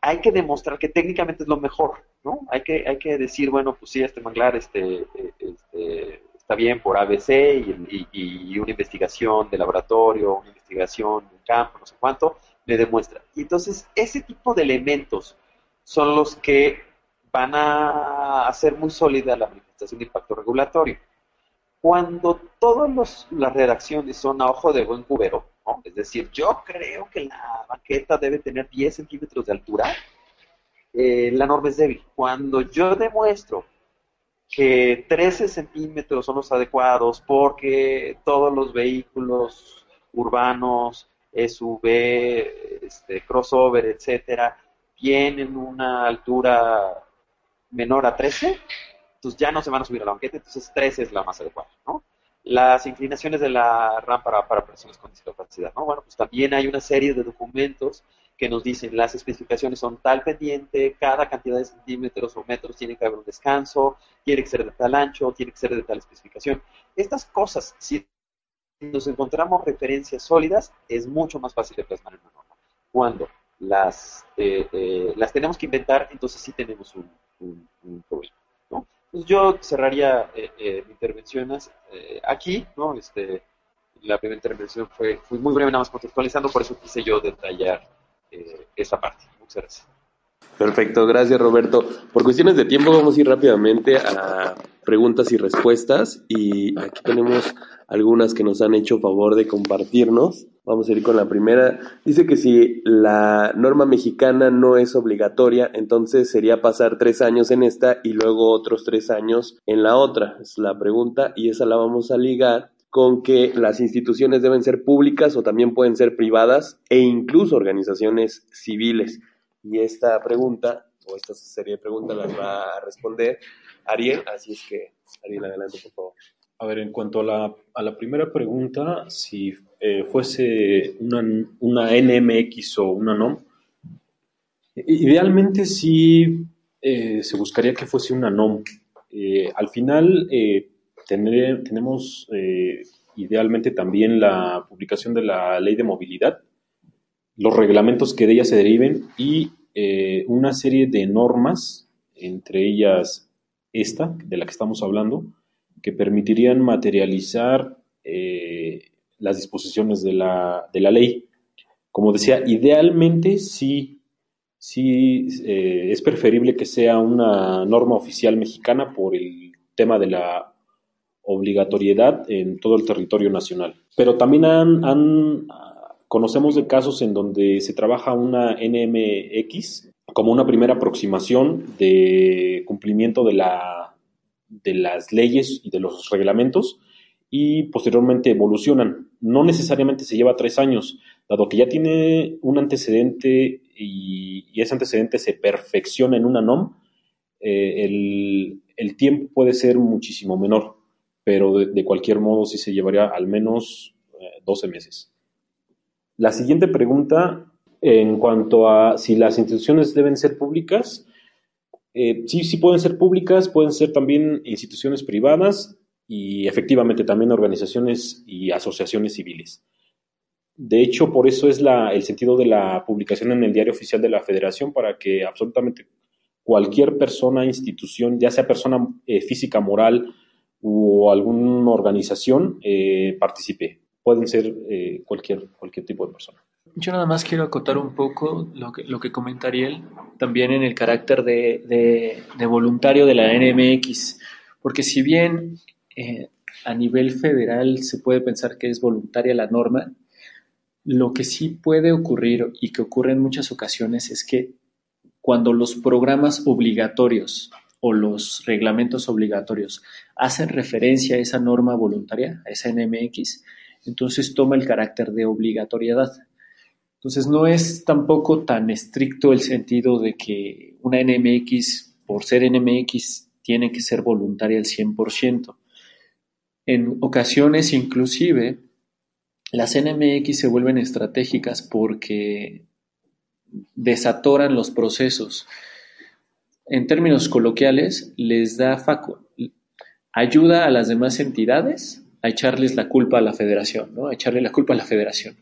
hay que demostrar que técnicamente es lo mejor, ¿no? Hay que, hay que decir, bueno, pues sí, este manglar este, este está bien por ABC y, una investigación de laboratorio, una investigación de campo, no sé cuánto, le demuestra. Y entonces, ese tipo de elementos son los que van a hacer muy sólida la manifestación de impacto regulatorio. Cuando todas las redacciones son a ojo de buen cubero, es decir, yo creo que la banqueta debe tener 10 centímetros de altura. Eh, la norma es débil. Cuando yo demuestro que 13 centímetros son los adecuados porque todos los vehículos urbanos, SUV, este, crossover, etcétera, tienen una altura menor a 13, entonces ya no se van a subir a la banqueta, entonces 13 es la más adecuada, ¿no? las inclinaciones de la RAM para, personas con discapacidad. ¿no? Bueno, pues también hay una serie de documentos que nos dicen las especificaciones son tal pendiente, cada cantidad de centímetros o metros tiene que haber un descanso, tiene que ser de tal ancho, tiene que ser de tal especificación. Estas cosas, si nos encontramos referencias sólidas, es mucho más fácil de plasmar en una norma. Cuando las, eh, eh, las tenemos que inventar, entonces sí tenemos un problema. Pues yo cerraría eh, eh, mi intervención eh, aquí, ¿no? Este, la primera intervención fue, fue muy breve, nada más contextualizando, por eso quise yo detallar esa parte. Muchas gracias. Perfecto, gracias Roberto. Por cuestiones de tiempo vamos a ir rápidamente a preguntas y respuestas y aquí tenemos algunas que nos han hecho favor de compartirnos. Vamos a ir con la primera. Dice que si la norma mexicana no es obligatoria, entonces sería pasar tres años en esta y luego otros tres años en la otra. Es la pregunta y esa la vamos a ligar con que las instituciones deben ser públicas o también pueden ser privadas e incluso organizaciones civiles. Y esta pregunta, o esta serie de preguntas las va a responder Ariel, así es que Ariel, adelante por favor. A ver, en cuanto a la, a la primera pregunta, si eh, fuese una, una, NMX o una NOM, idealmente sí eh, se buscaría que fuese una NOM. Eh, al final tenemos idealmente también la publicación de la ley de movilidad, los reglamentos que de ella se deriven y una serie de normas, entre ellas esta de la que estamos hablando, que permitirían materializar eh, las disposiciones de la, de la, ley. Como decía, idealmente sí, sí eh, es preferible que sea una norma oficial mexicana por el tema de la obligatoriedad en todo el territorio nacional. Pero también han, conocemos de casos en donde se trabaja una NMX como una primera aproximación de cumplimiento de la de las leyes y de los reglamentos y posteriormente evolucionan. no necesariamente se lleva tres años, dado que ya tiene un antecedente y, ese antecedente se perfecciona en una NOM, eh, el, tiempo puede ser muchísimo menor, pero de, cualquier modo sí se llevaría al menos 12 meses. La siguiente pregunta, en cuanto a si las instituciones deben ser públicas, eh, sí, sí pueden ser públicas, pueden ser también instituciones privadas y efectivamente también organizaciones y asociaciones civiles. De hecho, por eso es la, el sentido de la publicación en el diario oficial de la Federación, para que absolutamente cualquier persona, institución, ya sea persona eh, física, moral o alguna organización, eh, participe pueden ser eh, cualquier, cualquier tipo de persona. Yo nada más quiero acotar un poco lo que, lo que comenta Ariel, también en el carácter de, de, voluntario de la NMX, porque si bien eh, a nivel federal se puede pensar que es voluntaria la norma, lo que sí puede ocurrir y que ocurre en muchas ocasiones es que cuando los programas obligatorios o los reglamentos obligatorios hacen referencia a esa norma voluntaria, a esa NMX, entonces toma el carácter de obligatoriedad. Entonces no es tampoco tan estricto el sentido de que una NMX, por ser NMX, tiene que ser voluntaria al 100%. En ocasiones inclusive las NMX se vuelven estratégicas porque desatoran los procesos. En términos coloquiales, les da ayuda a las demás entidades a echarles la culpa a la federación, ¿no? A echarle la culpa a la federación.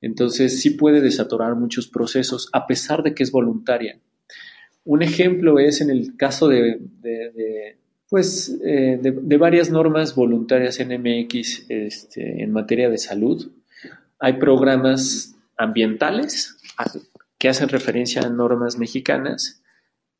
Entonces sí puede desatorar muchos procesos a pesar de que es voluntaria. Un ejemplo es en el caso de, pues, eh, de, varias normas voluntarias en MX este, en materia de salud. Hay programas ambientales que hacen referencia a normas mexicanas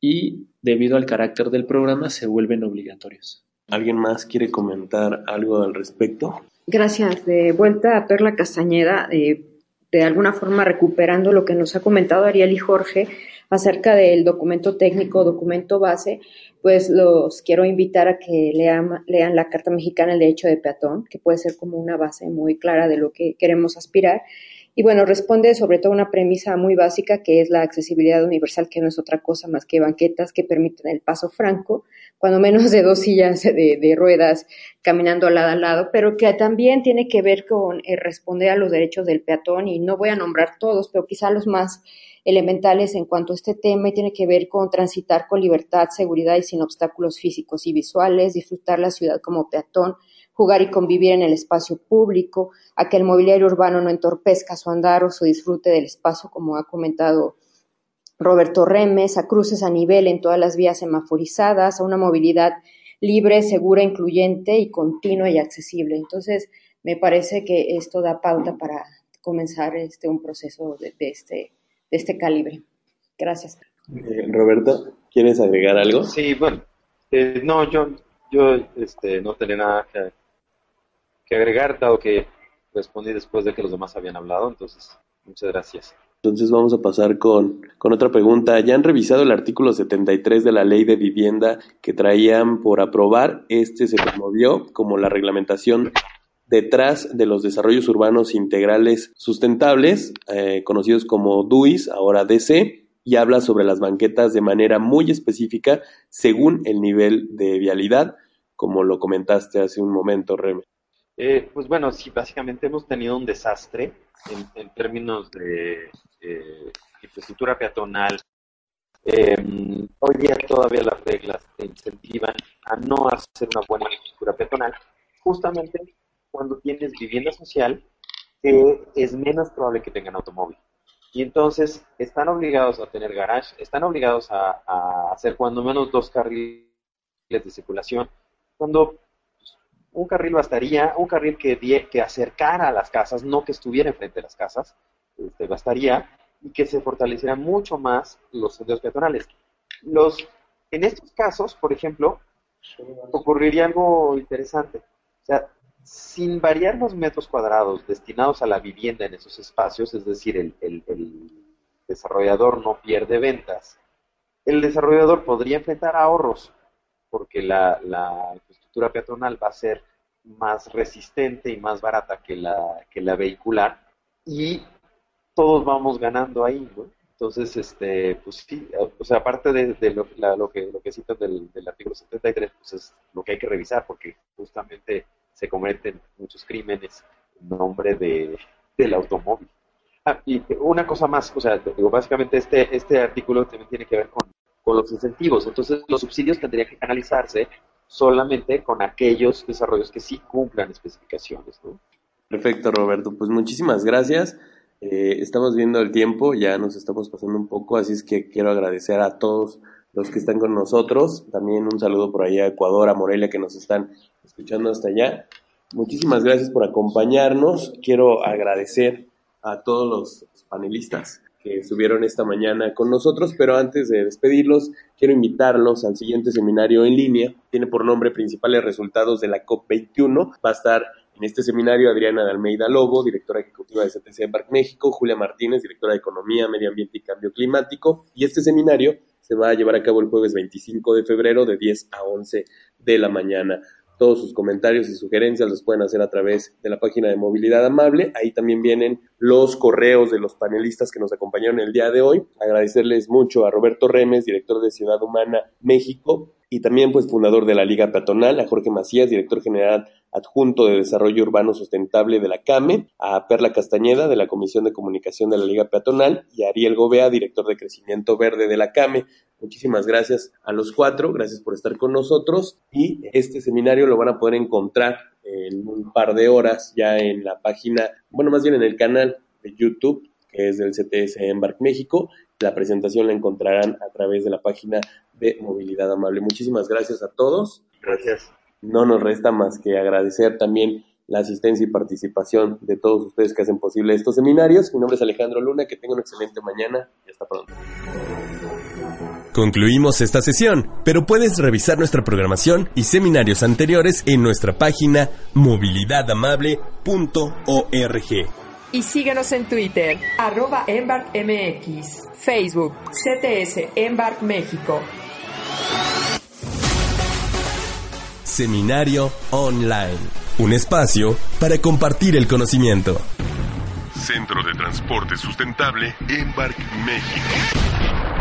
y debido al carácter del programa se vuelven obligatorios. ¿Alguien más quiere comentar algo al respecto? Gracias. De vuelta a Perla Castañeda, eh, de alguna forma recuperando lo que nos ha comentado Ariel y Jorge acerca del documento técnico, documento base, pues los quiero invitar a que lean, lean la Carta Mexicana del Derecho de Peatón, que puede ser como una base muy clara de lo que queremos aspirar. Y bueno, responde sobre todo a una premisa muy básica que es la accesibilidad universal, que no es otra cosa más que banquetas que permiten el paso franco cuando menos de dos sillas de, ruedas caminando lado a lado, pero que también tiene que ver con eh, responder a los derechos del peatón y no voy a nombrar todos, pero quizá los más elementales en cuanto a este tema y tiene que ver con transitar con libertad, seguridad y sin obstáculos físicos y visuales, disfrutar la ciudad como peatón, jugar y convivir en el espacio público, a que el mobiliario urbano no entorpezca su andar o su disfrute del espacio, como ha comentado Roberto Remes, a cruces a nivel en todas las vías semaforizadas, a una movilidad libre, segura, incluyente y continua y accesible. Entonces, me parece que esto da pauta para comenzar este, un proceso de, este, de este calibre. Gracias. Eh, Roberto, ¿quieres agregar algo? Sí, bueno, eh, no, yo, yo este, no tenía nada que, que agregar, dado que respondí después de que los demás habían hablado, entonces, muchas gracias. Entonces vamos a pasar con, con, otra pregunta. ¿Ya han revisado el artículo 73 de la ley de vivienda que traían por aprobar? Este se promovió como la reglamentación detrás de los desarrollos urbanos integrales sustentables, eh, conocidos como DUIS, ahora DC, y habla sobre las banquetas de manera muy específica según el nivel de vialidad, como lo comentaste hace un momento, Reme. Eh, pues bueno, sí, básicamente hemos tenido un desastre en, términos de eh, infraestructura peatonal. Em, hoy día todavía las reglas te incentivan a no hacer una buena infraestructura peatonal, justamente cuando tienes vivienda social, es menos probable que tengan automóvil. Y entonces están obligados a tener garage, están obligados a hacer cuando menos dos carriles de circulación, cuando un carril bastaría, un carril que, que acercara a las casas, no que estuviera enfrente de las casas, este, bastaría, y que se fortalecieran mucho más los senderos peatonales. Los, en estos casos, por ejemplo, ocurriría algo interesante. O sea, sin variar los metros cuadrados destinados a la vivienda en esos espacios, es decir, el, el desarrollador no pierde ventas, el desarrollador podría enfrentar ahorros porque la, infraestructura peatonal va a ser más resistente y más barata que la, que la vehicular y todos vamos ganando ahí. Entonces, este, pues sí, o sea, aparte de, lo, lo, que, lo que citan del, del, artículo 73, pues es lo que hay que revisar porque justamente se cometen muchos crímenes en nombre de, del automóvil. Ah, y una cosa más, o sea, digo, básicamente este, este artículo también tiene que ver con, con los incentivos. Entonces, los subsidios tendrían que canalizarse solamente con aquellos desarrollos que sí cumplan especificaciones. ¿no? Perfecto, Roberto. Pues muchísimas gracias. Eh, estamos viendo el tiempo, ya nos estamos pasando un poco, así es que quiero agradecer a todos los que están con nosotros. También un saludo por allá a Ecuador, a Morelia, que nos están escuchando hasta allá. Muchísimas gracias por acompañarnos. Quiero agradecer a todos los panelistas que estuvieron esta mañana con nosotros, pero antes de despedirlos, quiero invitarlos al siguiente seminario en línea. Tiene por nombre Principales Resultados de la COP21. Va a estar en este seminario Adriana Almeida Lobo, directora ejecutiva de CTC Park México, Julia Martínez, directora de Economía, Medio Ambiente y Cambio Climático. Y este seminario se va a llevar a cabo el jueves 25 de febrero de 10 a 11 de la mañana. Todos sus comentarios y sugerencias los pueden hacer a través de la página de Movilidad Amable. Ahí también vienen los correos de los panelistas que nos acompañaron el día de hoy. Agradecerles mucho a Roberto Remes, director de Ciudad Humana México, y también pues fundador de la Liga Peatonal, a Jorge Macías, director general adjunto de Desarrollo Urbano Sustentable de la CAME, a Perla Castañeda de la Comisión de Comunicación de la Liga Peatonal y a Ariel Gobea, director de Crecimiento Verde de la CAME. Muchísimas gracias a los cuatro, gracias por estar con nosotros y este seminario lo van a poder encontrar en un par de horas ya en la página, bueno, más bien en el canal de YouTube que es del CTS Embark México. La presentación la encontrarán a través de la página de Movilidad Amable. Muchísimas gracias a todos. Gracias. No nos resta más que agradecer también la asistencia y participación de todos ustedes que hacen posible estos seminarios. Mi nombre es Alejandro Luna, que tengan una excelente mañana y hasta pronto. Concluimos esta sesión, pero puedes revisar nuestra programación y seminarios anteriores en nuestra página movilidadamable.org. Y síguenos en Twitter, arroba EmbarkMX, Facebook, CTS Embark México. Seminario Online. Un espacio para compartir el conocimiento. Centro de Transporte Sustentable Embark México.